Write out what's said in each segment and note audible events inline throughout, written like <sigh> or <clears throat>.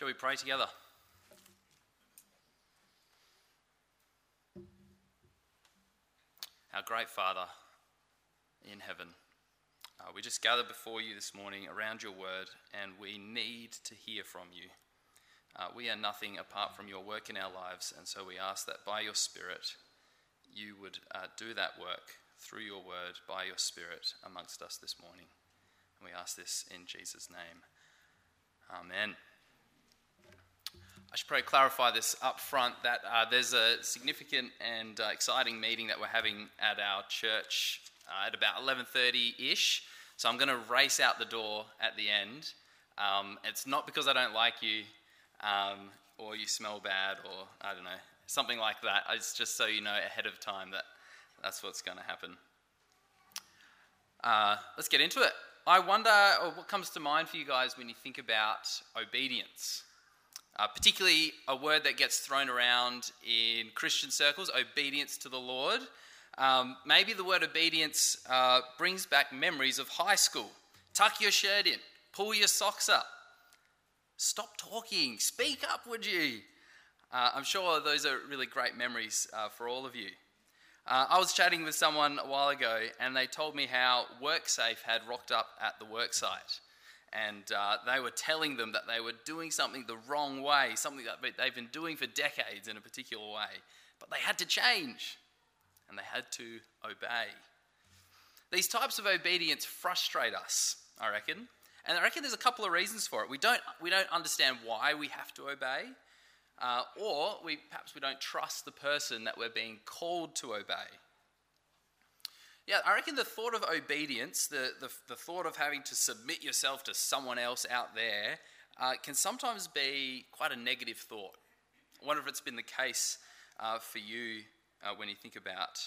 Shall we pray together? Our great Father in heaven, uh, we just gather before you this morning around your word, and we need to hear from you. Uh, we are nothing apart from your work in our lives, and so we ask that by your Spirit, you would uh, do that work through your word, by your Spirit, amongst us this morning. And we ask this in Jesus' name. Amen. I should probably clarify this up front that uh, there's a significant and uh, exciting meeting that we're having at our church uh, at about 11:30 ish. So I'm going to race out the door at the end. Um, it's not because I don't like you, um, or you smell bad, or I don't know something like that. It's just so you know ahead of time that that's what's going to happen. Uh, let's get into it. I wonder what comes to mind for you guys when you think about obedience. Uh, particularly a word that gets thrown around in Christian circles, obedience to the Lord. Um, maybe the word obedience uh, brings back memories of high school. Tuck your shirt in, pull your socks up, stop talking, speak up, would you? Uh, I'm sure those are really great memories uh, for all of you. Uh, I was chatting with someone a while ago, and they told me how WorkSafe had rocked up at the worksite and uh, they were telling them that they were doing something the wrong way, something that they've been doing for decades in a particular way. But they had to change, and they had to obey. These types of obedience frustrate us, I reckon. And I reckon there's a couple of reasons for it. We don't, we don't understand why we have to obey, uh, or we, perhaps we don't trust the person that we're being called to obey. Yeah, I reckon the thought of obedience, the, the, the thought of having to submit yourself to someone else out there, uh, can sometimes be quite a negative thought. I wonder if it's been the case uh, for you uh, when you think about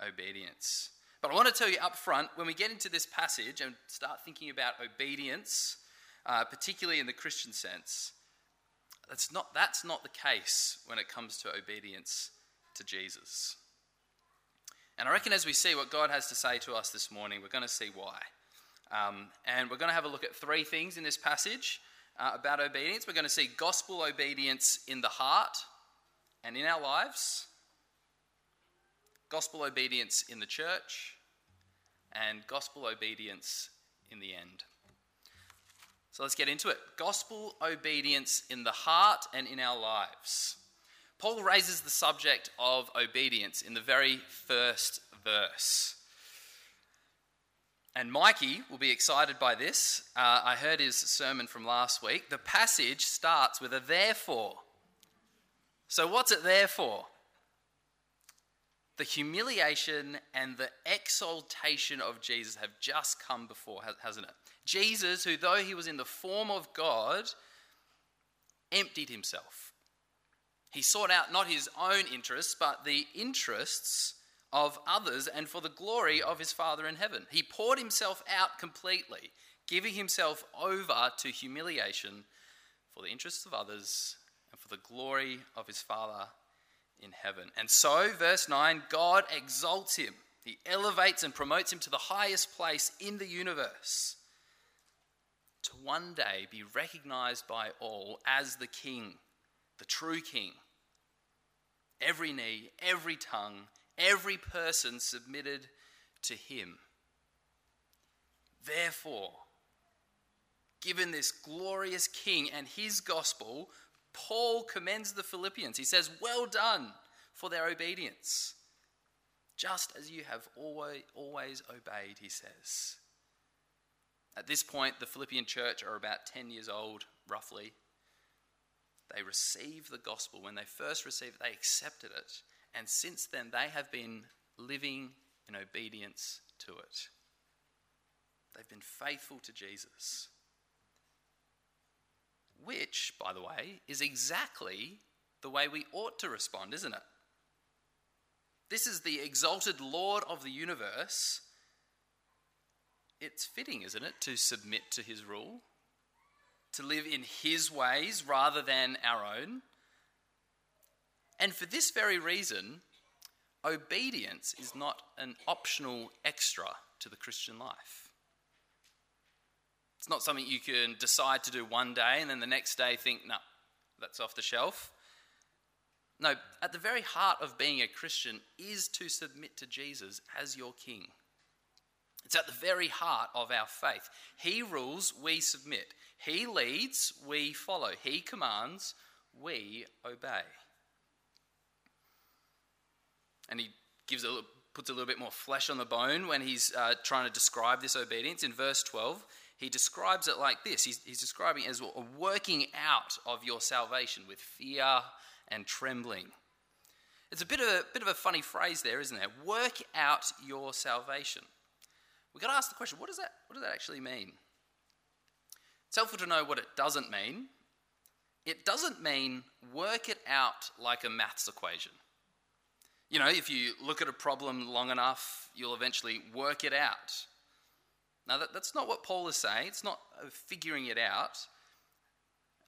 obedience. But I want to tell you up front when we get into this passage and start thinking about obedience, uh, particularly in the Christian sense, that's not, that's not the case when it comes to obedience to Jesus. And I reckon as we see what God has to say to us this morning, we're going to see why. Um, and we're going to have a look at three things in this passage uh, about obedience. We're going to see gospel obedience in the heart and in our lives, gospel obedience in the church, and gospel obedience in the end. So let's get into it. Gospel obedience in the heart and in our lives. Paul raises the subject of obedience in the very first verse. And Mikey will be excited by this. Uh, I heard his sermon from last week. The passage starts with a therefore. So, what's it there for? The humiliation and the exaltation of Jesus have just come before, hasn't it? Jesus, who though he was in the form of God, emptied himself he sought out not his own interests, but the interests of others and for the glory of his Father in heaven. He poured himself out completely, giving himself over to humiliation for the interests of others and for the glory of his Father in heaven. And so, verse 9, God exalts him. He elevates and promotes him to the highest place in the universe to one day be recognized by all as the King the true King. Every knee, every tongue, every person submitted to him. Therefore, given this glorious King and his gospel, Paul commends the Philippians. He says, Well done for their obedience. Just as you have always, always obeyed, he says. At this point, the Philippian church are about 10 years old, roughly. They received the gospel. When they first received it, they accepted it. And since then, they have been living in obedience to it. They've been faithful to Jesus. Which, by the way, is exactly the way we ought to respond, isn't it? This is the exalted Lord of the universe. It's fitting, isn't it, to submit to his rule? To live in His ways rather than our own. And for this very reason, obedience is not an optional extra to the Christian life. It's not something you can decide to do one day and then the next day think, no, that's off the shelf. No, at the very heart of being a Christian is to submit to Jesus as your king. It's at the very heart of our faith. He rules, we submit. He leads, we follow. He commands, we obey. And he gives a, puts a little bit more flesh on the bone when he's uh, trying to describe this obedience. In verse 12, he describes it like this he's, he's describing it as a working out of your salvation with fear and trembling. It's a bit of a, bit of a funny phrase there, isn't it? Work out your salvation. We've got to ask the question what does that, what does that actually mean? It's helpful to know what it doesn't mean. It doesn't mean work it out like a maths equation. You know, if you look at a problem long enough, you'll eventually work it out. Now, that, that's not what Paul is saying. It's not figuring it out.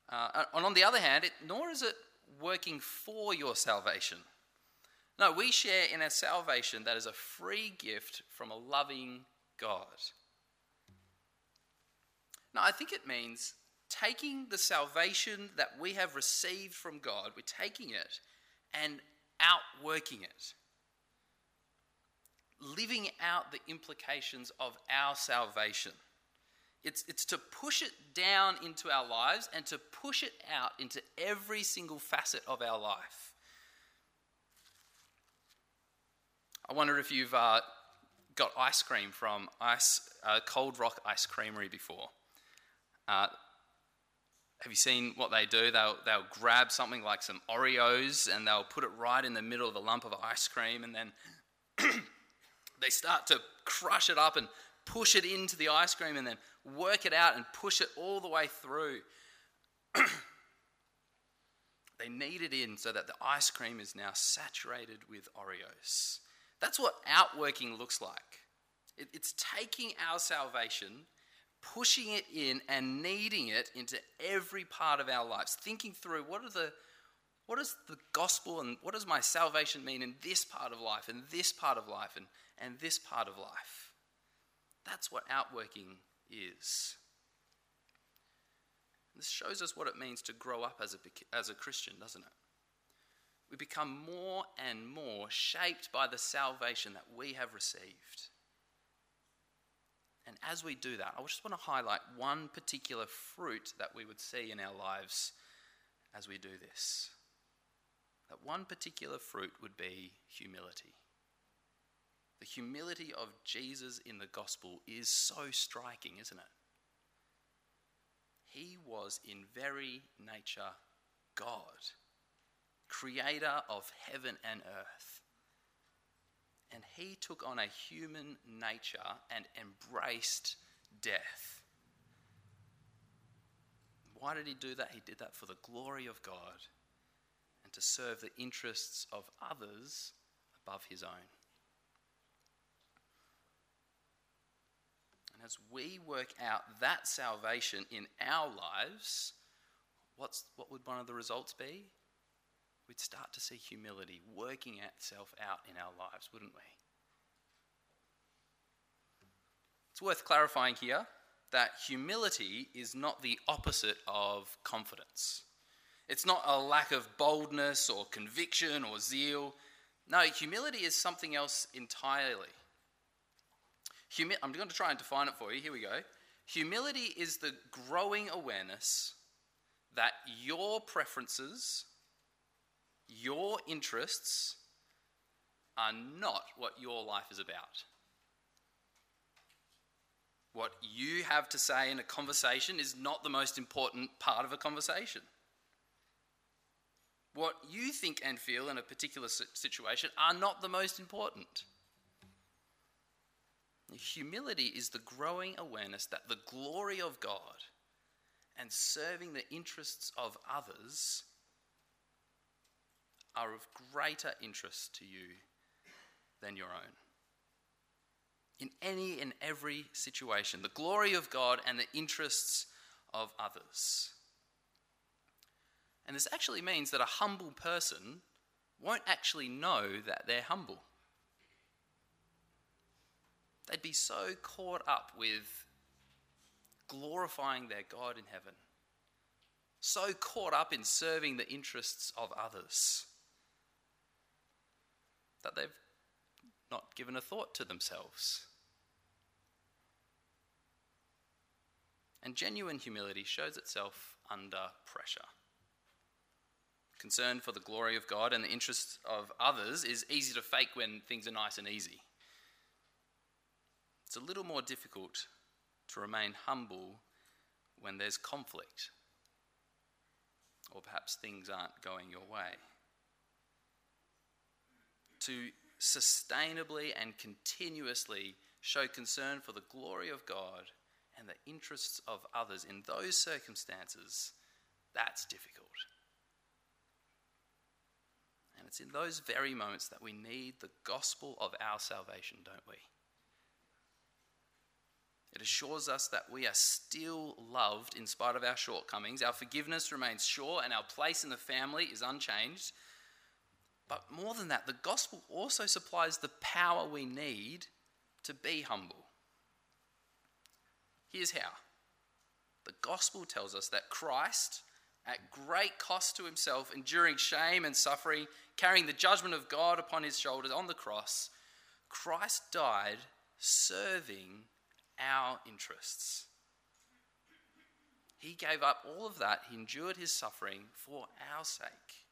Uh, and on the other hand, it, nor is it working for your salvation. No, we share in a salvation that is a free gift from a loving God. Now, I think it means taking the salvation that we have received from God, we're taking it and outworking it. Living out the implications of our salvation. It's, it's to push it down into our lives and to push it out into every single facet of our life. I wonder if you've uh, got ice cream from ice, uh, Cold Rock Ice Creamery before. Uh, have you seen what they do? They'll, they'll grab something like some Oreos and they'll put it right in the middle of a lump of ice cream and then <clears throat> they start to crush it up and push it into the ice cream and then work it out and push it all the way through. <clears throat> they knead it in so that the ice cream is now saturated with Oreos. That's what outworking looks like. It, it's taking our salvation, pushing it in, and kneading it into every part of our lives, thinking through what are the what does the gospel and what does my salvation mean in this part of life, and this part of life, and, and this part of life? That's what outworking is. This shows us what it means to grow up as a, as a Christian, doesn't it? We become more and more shaped by the salvation that we have received. And as we do that, I just want to highlight one particular fruit that we would see in our lives as we do this. That one particular fruit would be humility. The humility of Jesus in the gospel is so striking, isn't it? He was in very nature God, creator of heaven and earth. And he took on a human nature and embraced death. Why did he do that? He did that for the glory of God and to serve the interests of others above his own. And as we work out that salvation in our lives, what's, what would one of the results be? We'd start to see humility working itself out in our lives, wouldn't we? It's worth clarifying here that humility is not the opposite of confidence. It's not a lack of boldness or conviction or zeal. No, humility is something else entirely. Humi- I'm going to try and define it for you. Here we go. Humility is the growing awareness that your preferences, your interests, are not what your life is about. What you have to say in a conversation is not the most important part of a conversation. What you think and feel in a particular situation are not the most important. Humility is the growing awareness that the glory of God and serving the interests of others are of greater interest to you than your own. In any and every situation, the glory of God and the interests of others. And this actually means that a humble person won't actually know that they're humble. They'd be so caught up with glorifying their God in heaven so caught up in serving the interests of others that they've not given a thought to themselves. And genuine humility shows itself under pressure. Concern for the glory of God and the interests of others is easy to fake when things are nice and easy. It's a little more difficult to remain humble when there's conflict or perhaps things aren't going your way. To sustainably and continuously show concern for the glory of God and the interests of others in those circumstances, that's difficult. And it's in those very moments that we need the gospel of our salvation, don't we? It assures us that we are still loved in spite of our shortcomings. Our forgiveness remains sure, and our place in the family is unchanged. But more than that, the gospel also supplies the power we need to be humble. Here's how the gospel tells us that Christ, at great cost to himself, enduring shame and suffering, carrying the judgment of God upon his shoulders on the cross, Christ died serving our interests. He gave up all of that, he endured his suffering for our sake.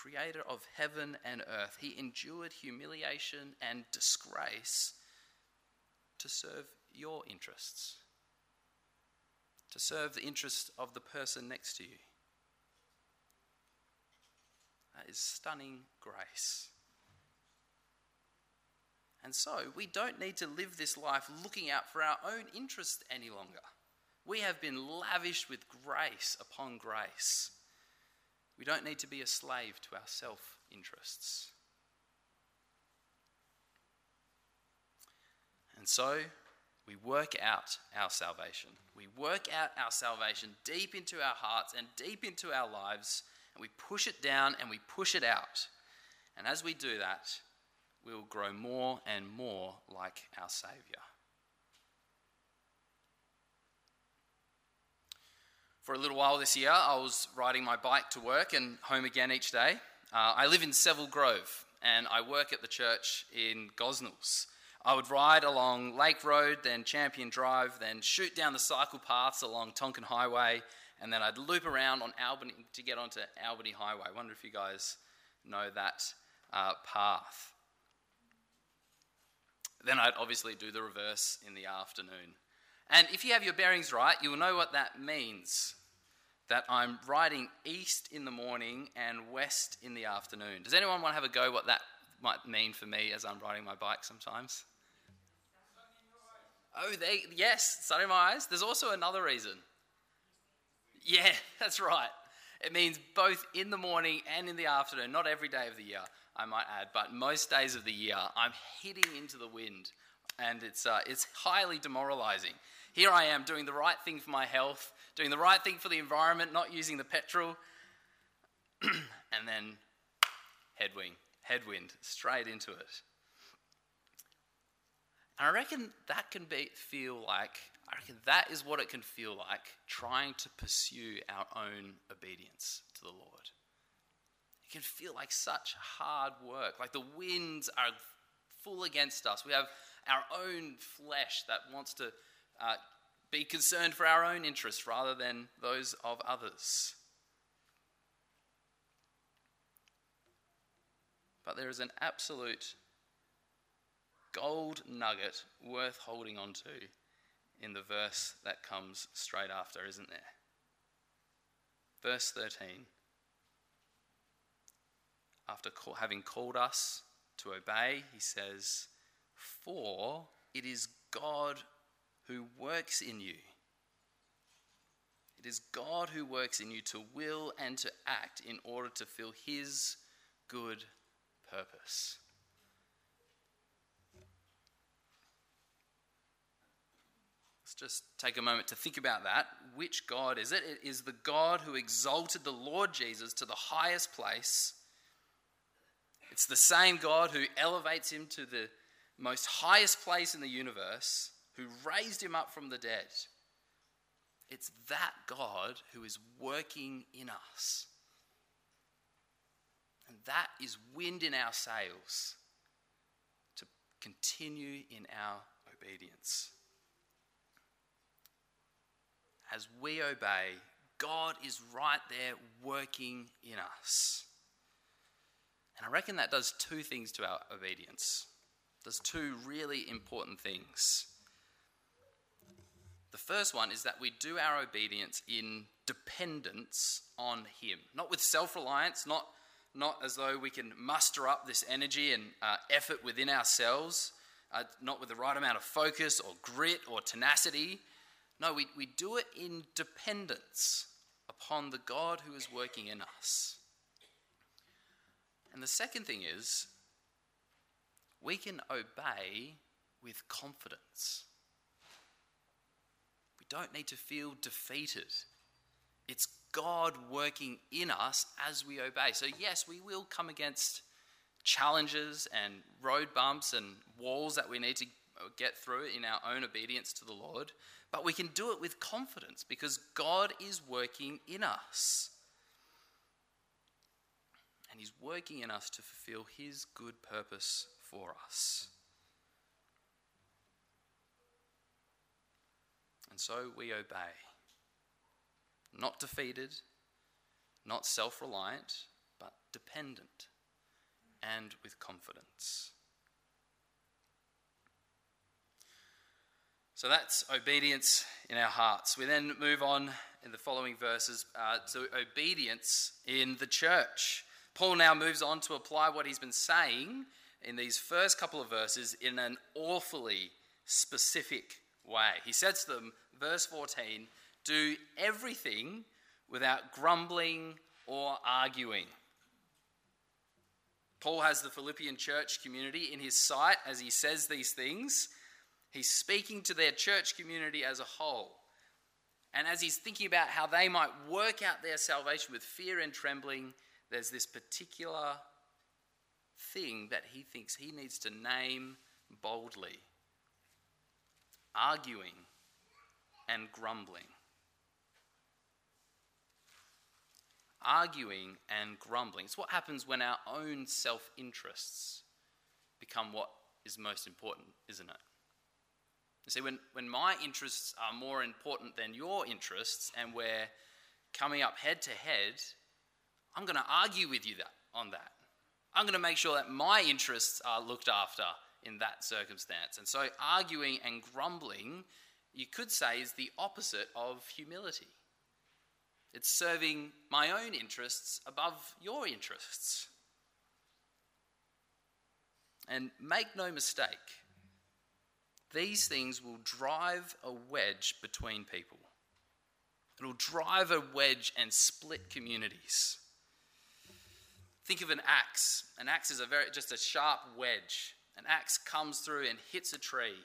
Creator of heaven and earth, he endured humiliation and disgrace to serve your interests, to serve the interests of the person next to you. That is stunning grace. And so, we don't need to live this life looking out for our own interest any longer. We have been lavished with grace upon grace. We don't need to be a slave to our self interests. And so, we work out our salvation. We work out our salvation deep into our hearts and deep into our lives, and we push it down and we push it out. And as we do that, we will grow more and more like our Saviour. For a little while this year, I was riding my bike to work and home again each day. Uh, I live in Seville Grove and I work at the church in Gosnells. I would ride along Lake Road, then Champion Drive, then shoot down the cycle paths along Tonkin Highway, and then I'd loop around on Albany to get onto Albany Highway. I wonder if you guys know that uh, path. Then I'd obviously do the reverse in the afternoon. And if you have your bearings right, you'll know what that means that I'm riding east in the morning and west in the afternoon. Does anyone want to have a go what that might mean for me as I'm riding my bike sometimes? Oh, they, yes, sun in my eyes. There's also another reason. Yeah, <laughs> that's right. It means both in the morning and in the afternoon, not every day of the year. I might add, but most days of the year, I'm hitting into the wind, and it's, uh, it's highly demoralizing. Here I am doing the right thing for my health, doing the right thing for the environment, not using the petrol, <clears throat> and then headwind, headwind, straight into it. And I reckon that can be, feel like, I reckon that is what it can feel like trying to pursue our own obedience to the Lord. It can feel like such hard work. Like the winds are full against us. We have our own flesh that wants to uh, be concerned for our own interests rather than those of others. But there is an absolute gold nugget worth holding on to in the verse that comes straight after, isn't there? Verse 13 after having called us to obey, he says, For it is God who works in you. It is God who works in you to will and to act in order to fill his good purpose. Let's just take a moment to think about that. Which God is it? It is the God who exalted the Lord Jesus to the highest place it's the same God who elevates him to the most highest place in the universe, who raised him up from the dead, It's that God who is working in us. And that is wind in our sails to continue in our obedience. As we obey, God is right there working in us. And I reckon that does two things to our obedience. Does two really important things. The first one is that we do our obedience in dependence on Him, not with self reliance, not, not as though we can muster up this energy and uh, effort within ourselves, uh, not with the right amount of focus or grit or tenacity. No, we, we do it in dependence upon the God who is working in us. And the second thing is, we can obey with confidence We don't need to feel defeated. It's God working in us as we obey. So, yes, we will come against challenges and road bumps and walls that we need to get through in our own obedience to the Lord, but we can do it with confidence because God is working in us. And He's working in us to fulfill His good purpose for us. And so we obey. Not defeated, not self reliant, but dependent and with confidence. So that's obedience in our hearts. We then move on in the following verses uh, to obedience in the church. Paul now moves on to apply what he's been saying in these first couple of verses in an awfully specific way. He says to them, verse 14, do everything without grumbling or arguing. Paul has the Philippian church community in his sight as he says these things. He's speaking to their church community as a whole. And as he's thinking about how they might work out their salvation with fear and trembling, there's this particular thing that he thinks he needs to name boldly arguing and grumbling. Arguing and grumbling. It's what happens when our own self interests become what is most important, isn't it? You see, when, when my interests are more important than your interests and we're coming up head to head, I'm going to argue with you that, on that. I'm going to make sure that my interests are looked after in that circumstance. And so, arguing and grumbling you could say is the opposite of humility. It's serving my own interests above your interests. And make no mistake, these things will drive a wedge between people. It'll drive a wedge and split communities. Think of an axe. An axe is a very just a sharp wedge. An axe comes through and hits a tree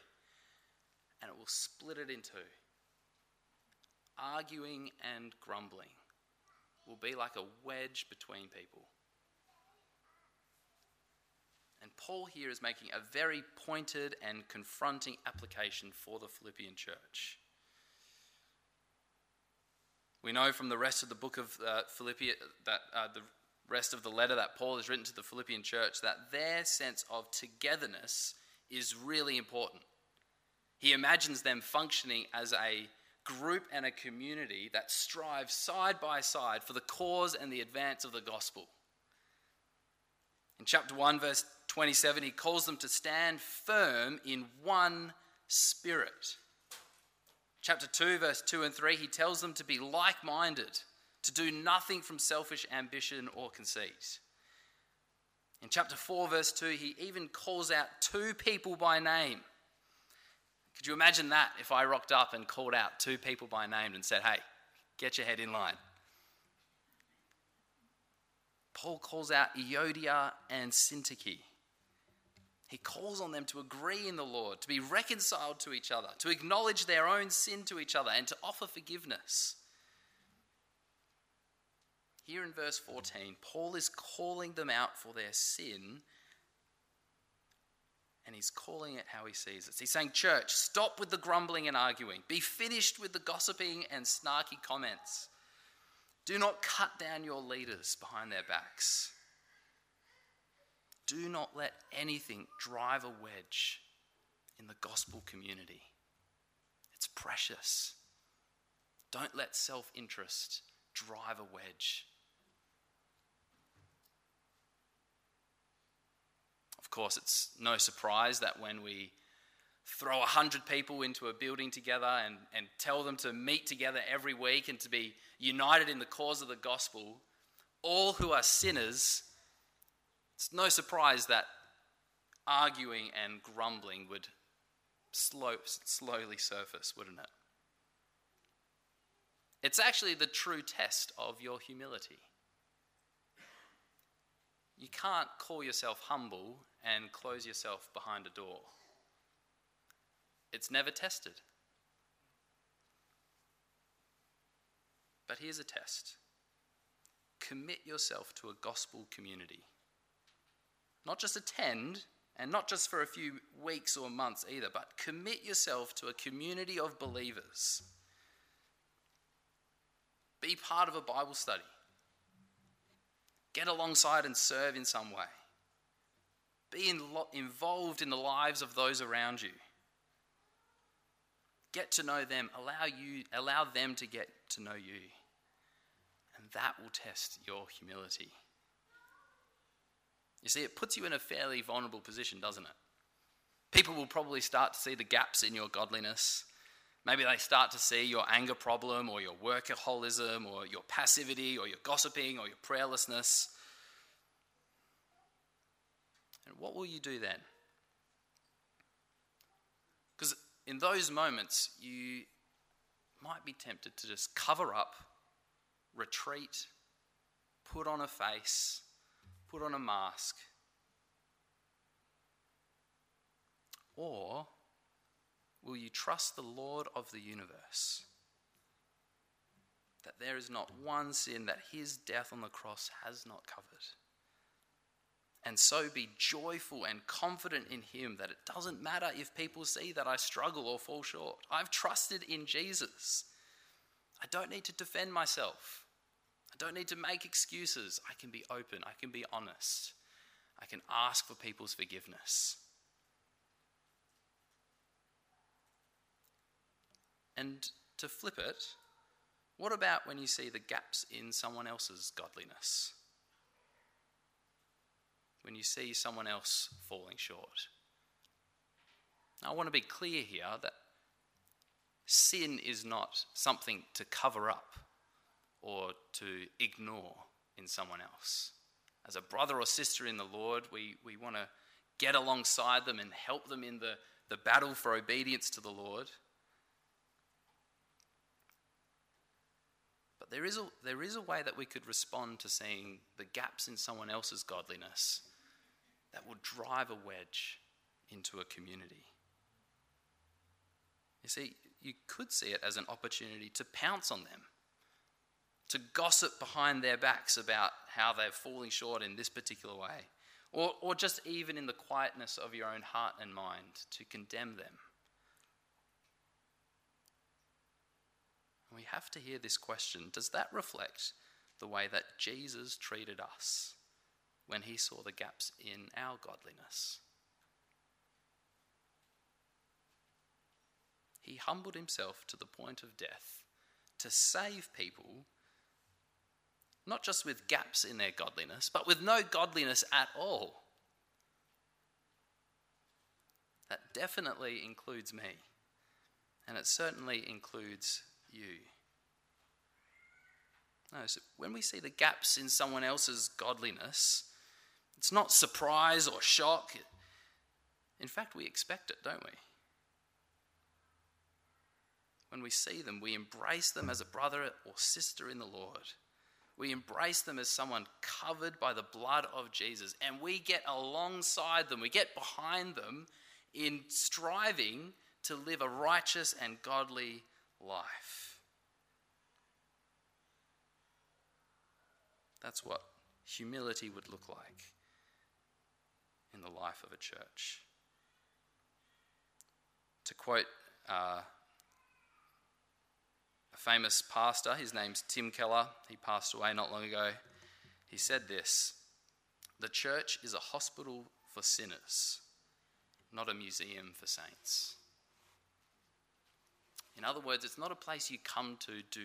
and it will split it in two. Arguing and grumbling will be like a wedge between people. And Paul here is making a very pointed and confronting application for the Philippian church. We know from the rest of the book of uh, Philippians that uh, the rest of the letter that Paul has written to the Philippian church that their sense of togetherness is really important. He imagines them functioning as a group and a community that strive side by side for the cause and the advance of the gospel. In chapter 1, verse 27, he calls them to stand firm in one spirit. Chapter 2, verse 2 and 3, he tells them to be like minded, to do nothing from selfish ambition or conceit. In chapter 4, verse 2, he even calls out two people by name could you imagine that if I rocked up and called out two people by name and said, hey, get your head in line? Paul calls out Euodia and Syntyche. He calls on them to agree in the Lord, to be reconciled to each other, to acknowledge their own sin to each other, and to offer forgiveness. Here in verse 14, Paul is calling them out for their sin and he's calling it how he sees it. He's saying, Church, stop with the grumbling and arguing. Be finished with the gossiping and snarky comments. Do not cut down your leaders behind their backs. Do not let anything drive a wedge in the gospel community. It's precious. Don't let self interest drive a wedge. Of course, it's no surprise that when we throw a hundred people into a building together and, and tell them to meet together every week and to be united in the cause of the gospel, all who are sinners, it's no surprise that arguing and grumbling would slow, slowly surface, wouldn't it? It's actually the true test of your humility. You can't call yourself humble and close yourself behind a door. It's never tested. But here's a test commit yourself to a gospel community. Not just attend, and not just for a few weeks or months either, but commit yourself to a community of believers. Be part of a Bible study. Get alongside and serve in some way. Be in lo- involved in the lives of those around you. Get to know them. Allow, you, allow them to get to know you. And that will test your humility. You see, it puts you in a fairly vulnerable position, doesn't it? People will probably start to see the gaps in your godliness. Maybe they start to see your anger problem or your workaholism or your passivity or your gossiping or your prayerlessness. And what will you do then? Because in those moments, you might be tempted to just cover up, retreat, put on a face, put on a mask. Or will you trust the Lord of the universe? That there is not one sin that his death on the cross has not covered and so be joyful and confident in Him that it doesn't matter if people see that I struggle or fall short. I've trusted in Jesus. I don't need to defend myself. I don't need to make excuses. I can be open. I can be honest. I can ask for people's forgiveness. And to flip it, what about when you see the gaps in someone else's godliness? When you see someone else falling short. I want to be clear here that sin is not something to cover up or to ignore in someone else. As a brother or sister in the Lord, we, we want to get alongside them and help them in the, the battle for obedience to the Lord. But there is, a, there is a way that we could respond to seeing the gaps in someone else's godliness that will drive a wedge into a community. You see, you could see it as an opportunity to pounce on them, to gossip behind their backs about how they're falling short in this particular way, or, or just even in the quietness of your own heart and mind, to condemn them. We have to hear this question Does that reflect the way that Jesus treated us? When he saw the gaps in our godliness. He humbled himself to the point of death to save people, not just with gaps in their godliness, but with no godliness at all. That definitely includes me, and it certainly includes you. No, so when we see the gaps in someone else's godliness, it's not surprise or shock. In fact, we expect it, don't we? When we see them, we embrace them as a brother or sister in the Lord. We embrace them as someone covered by the blood of Jesus, and we get alongside them, we get behind them in striving to live a righteous and godly life. That's what humility would look like in the life of a church. To quote uh, a famous pastor, his name's Tim Keller, he passed away not long ago. He said this The church is a hospital for sinners, not a museum for saints. In other words, it's not a place you come to to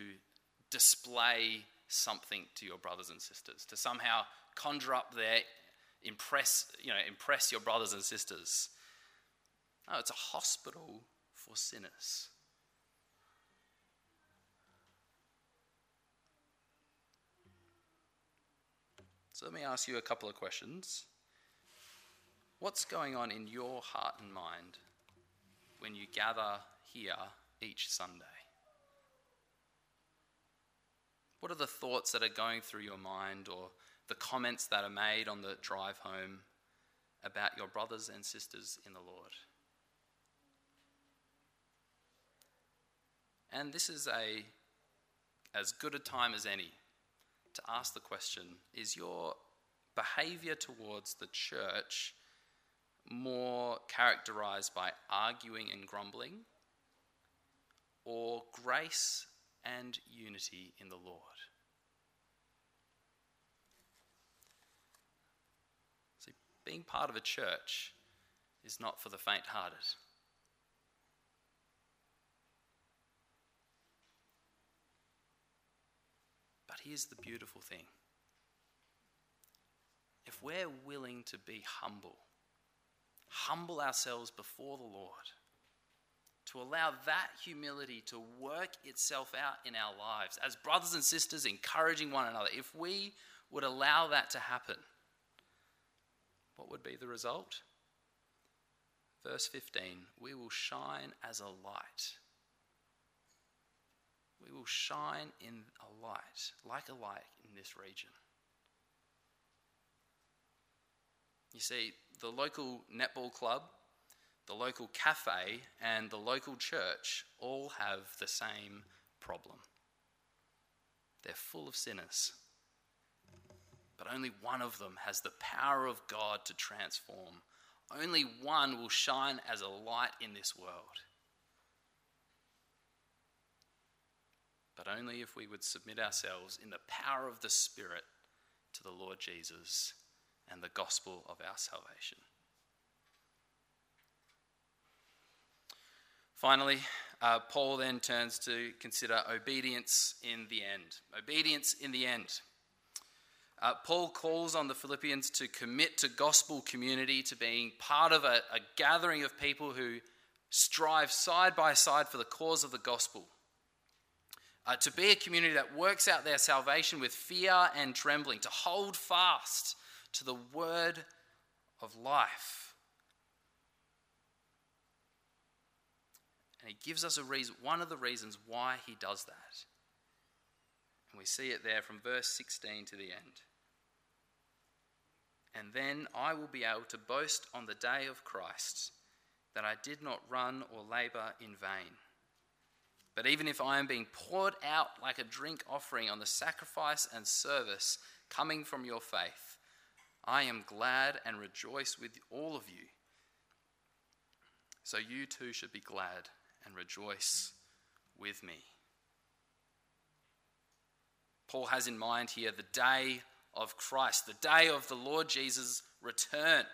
display something to your brothers and sisters, to somehow conjure up their impress, you know, impress your brothers and sisters. No, it's a hospital for sinners. So let me ask you a couple of questions. What's going on in your heart and mind when you gather here each Sunday? What are the thoughts that are going through your mind or the comments that are made on the drive home about your brothers and sisters in the Lord? And this is a as good a time as any to ask the question is your behavior towards the church more characterized by arguing and grumbling or grace and unity in the Lord? See, being part of a church is not for the faint hearted. But here's the beautiful thing if we're willing to be humble, humble ourselves before the Lord, to allow that humility to work itself out in our lives as brothers and sisters, encouraging one another, if we would allow that to happen, what would be the result? Verse 15 we will shine as a light. We will shine in a light, like a light in this region. You see, the local netball club the local cafe, and the local church all have the same problem. They're full of sinners. But only one of them has the power of God to transform. Only one will shine as a light in this world. But only if we would submit ourselves in the power of the Spirit to the Lord Jesus and the gospel of our salvation. Finally, uh, Paul then turns to consider obedience in the end. Obedience in the end. Uh, Paul calls on the Philippians to commit to gospel community, to being part of a, a gathering of people who strive side by side for the cause of the gospel. Uh, to be a community that works out their salvation with fear and trembling, to hold fast to the word of life. And he gives us a reason, one of the reasons why he does that. And we see it there from verse 16 to the end. And then I will be able to boast on the day of Christ that I did not run or labor in vain. But even if I am being poured out like a drink offering on the sacrifice and service coming from your faith, I am glad and rejoice with all of you. So you too should be glad and rejoice with me. Paul has in mind here the day of Christ, the day of the Lord Jesus' return,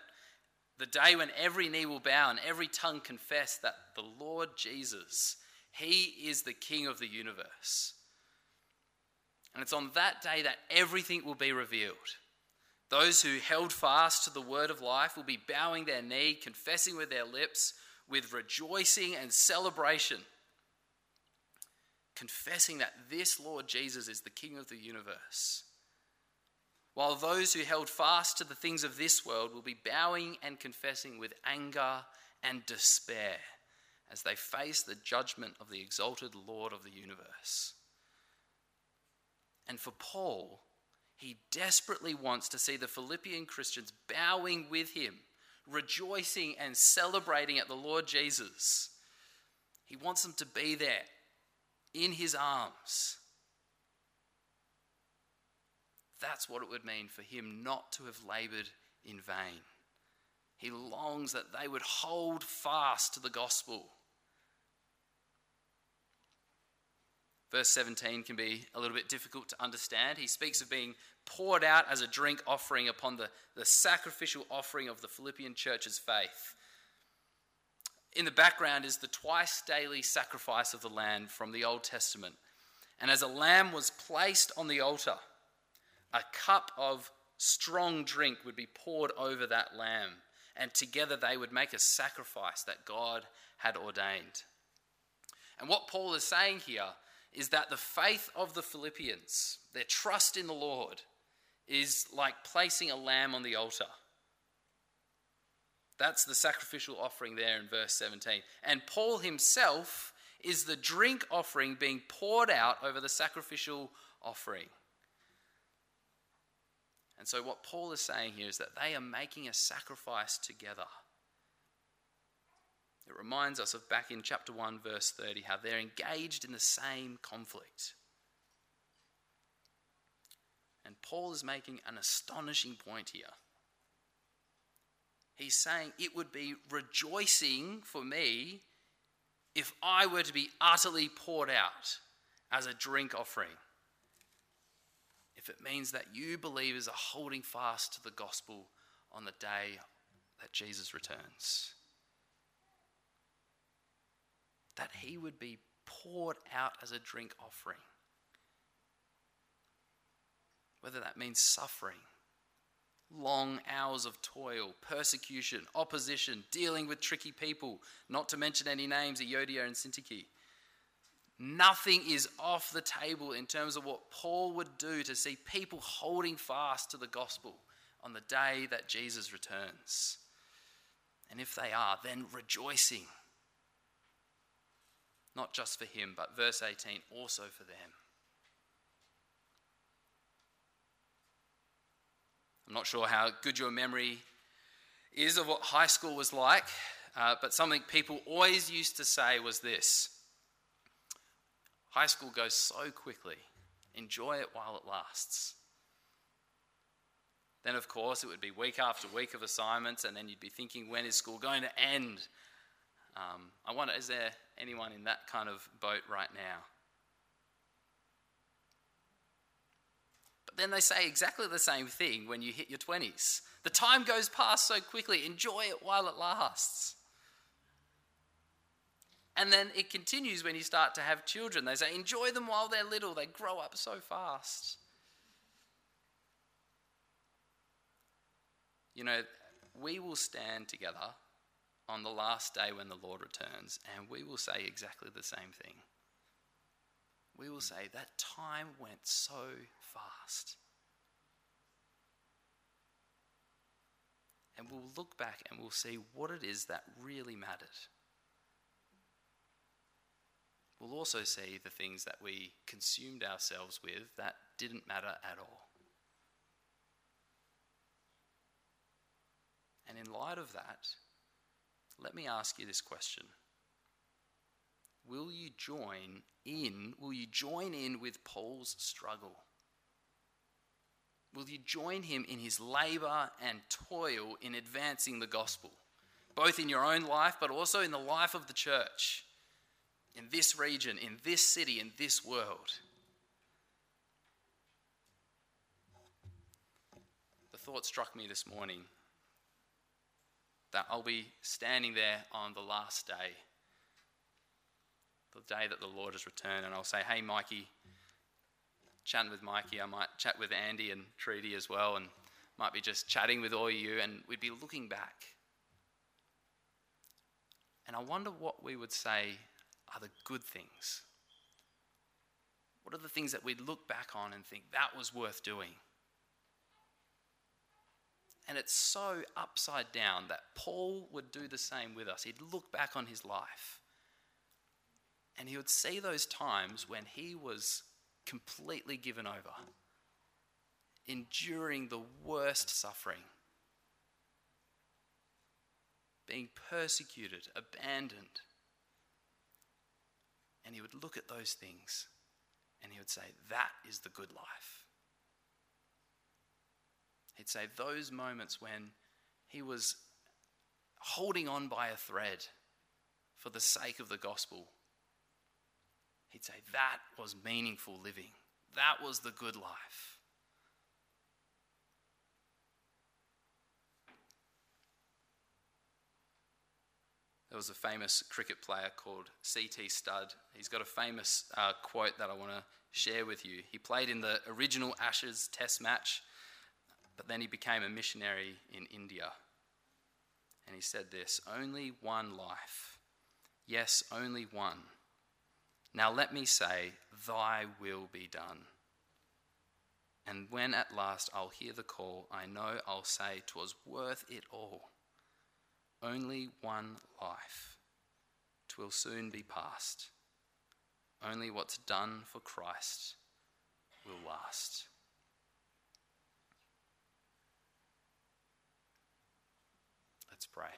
the day when every knee will bow and every tongue confess that the Lord Jesus, He is the King of the universe. And it's on that day that everything will be revealed. Those who held fast to the word of life will be bowing their knee, confessing with their lips with rejoicing and celebration, confessing that this Lord Jesus is the King of the universe. While those who held fast to the things of this world will be bowing and confessing with anger and despair as they face the judgment of the exalted Lord of the universe. And for Paul, he desperately wants to see the Philippian Christians bowing with him rejoicing and celebrating at the Lord Jesus. He wants them to be there in his arms. That's what it would mean for him not to have labored in vain. He longs that they would hold fast to the gospel. Verse 17 can be a little bit difficult to understand. He speaks of being poured out as a drink offering upon the, the sacrificial offering of the Philippian church's faith. In the background is the twice daily sacrifice of the lamb from the Old Testament. And as a lamb was placed on the altar, a cup of strong drink would be poured over that lamb, and together they would make a sacrifice that God had ordained. And what Paul is saying here is that the faith of the Philippians, their trust in the Lord, is like placing a lamb on the altar. That's the sacrificial offering there in verse 17. And Paul himself is the drink offering being poured out over the sacrificial offering. And so, what Paul is saying here is that they are making a sacrifice together. It reminds us of back in chapter 1, verse 30, how they're engaged in the same conflict. And Paul is making an astonishing point here. He's saying it would be rejoicing for me if I were to be utterly poured out as a drink offering. If it means that you believers are holding fast to the gospel on the day that Jesus returns. That he would be poured out as a drink offering. Whether that means suffering long hours of toil, persecution, opposition, dealing with tricky people, not to mention any names, Euodia and Syntyche. Nothing is off the table in terms of what Paul would do to see people holding fast to the gospel on the day that Jesus returns. And if they are, then rejoicing. Not just for him, but verse 18, also for them. I'm not sure how good your memory is of what high school was like, uh, but something people always used to say was this High school goes so quickly, enjoy it while it lasts. Then, of course, it would be week after week of assignments, and then you'd be thinking, when is school going to end? Um, I wonder, is there anyone in that kind of boat right now? But then they say exactly the same thing when you hit your 20s. The time goes past so quickly, enjoy it while it lasts. And then it continues when you start to have children. They say, enjoy them while they're little, they grow up so fast. You know, we will stand together on the last day when the Lord returns, and we will say exactly the same thing. We will say, that time went so fast. And we'll look back and we'll see what it is that really mattered. We'll also see the things that we consumed ourselves with that didn't matter at all. And in light of that, let me ask you this question Will you join in? Will you join in with Paul's struggle? Will you join him in his labor and toil in advancing the gospel, both in your own life, but also in the life of the church, in this region, in this city, in this world? The thought struck me this morning that I'll be standing there on the last day, the day that the Lord has returned, and I'll say, Hey, Mikey, chatting with Mikey. I might chat with Andy and Treaty as well, and might be just chatting with all of you, and we'd be looking back. And I wonder what we would say are the good things. What are the things that we'd look back on and think that was worth doing? And it's so upside down that Paul would do the same with us. He'd look back on his life and he would see those times when he was completely given over, enduring the worst suffering, being persecuted, abandoned. And he would look at those things and he would say, That is the good life. He'd say, Those moments when he was holding on by a thread for the sake of the gospel he'd say, That was meaningful living. That was the good life. There was a famous cricket player called C.T. Studd. He's got a famous uh, quote that I want to share with you. He played in the original Ashes Test match, but then he became a missionary in India. And he said this Only one life. Yes, only one. Now let me say, Thy will be done. And when at last I'll hear the call, I know I'll say, "'Twas worth it all. Only one life. 'Twill soon be past. Only what's done for Christ will last. Let's pray.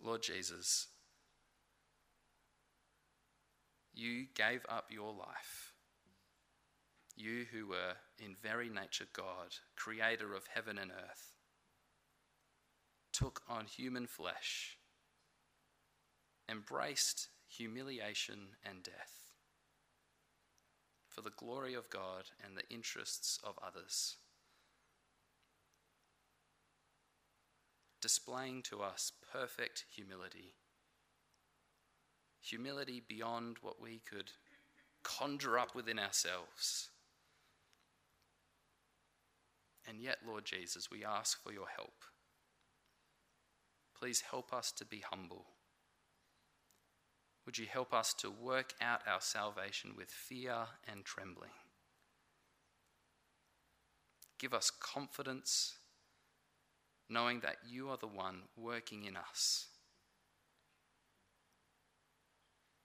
Lord Jesus, you gave up your life. You who were in very nature God, creator of heaven and earth, took on human flesh, embraced humiliation and death for the glory of God and the interests of others. Displaying to us perfect humility humility beyond what we could conjure up within ourselves. And yet, Lord Jesus, we ask for your help. Please help us to be humble. Would you help us to work out our salvation with fear and trembling? Give us confidence, knowing that you are the one working in us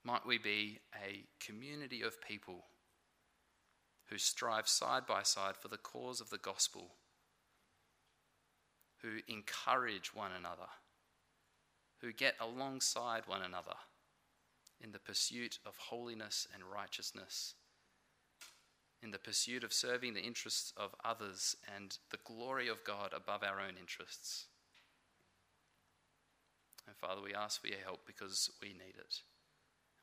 might we be a community of people who strive side by side for the cause of the gospel, who encourage one another, who get alongside one another in the pursuit of holiness and righteousness, in the pursuit of serving the interests of others and the glory of God above our own interests. And Father, we ask for your help because we need it.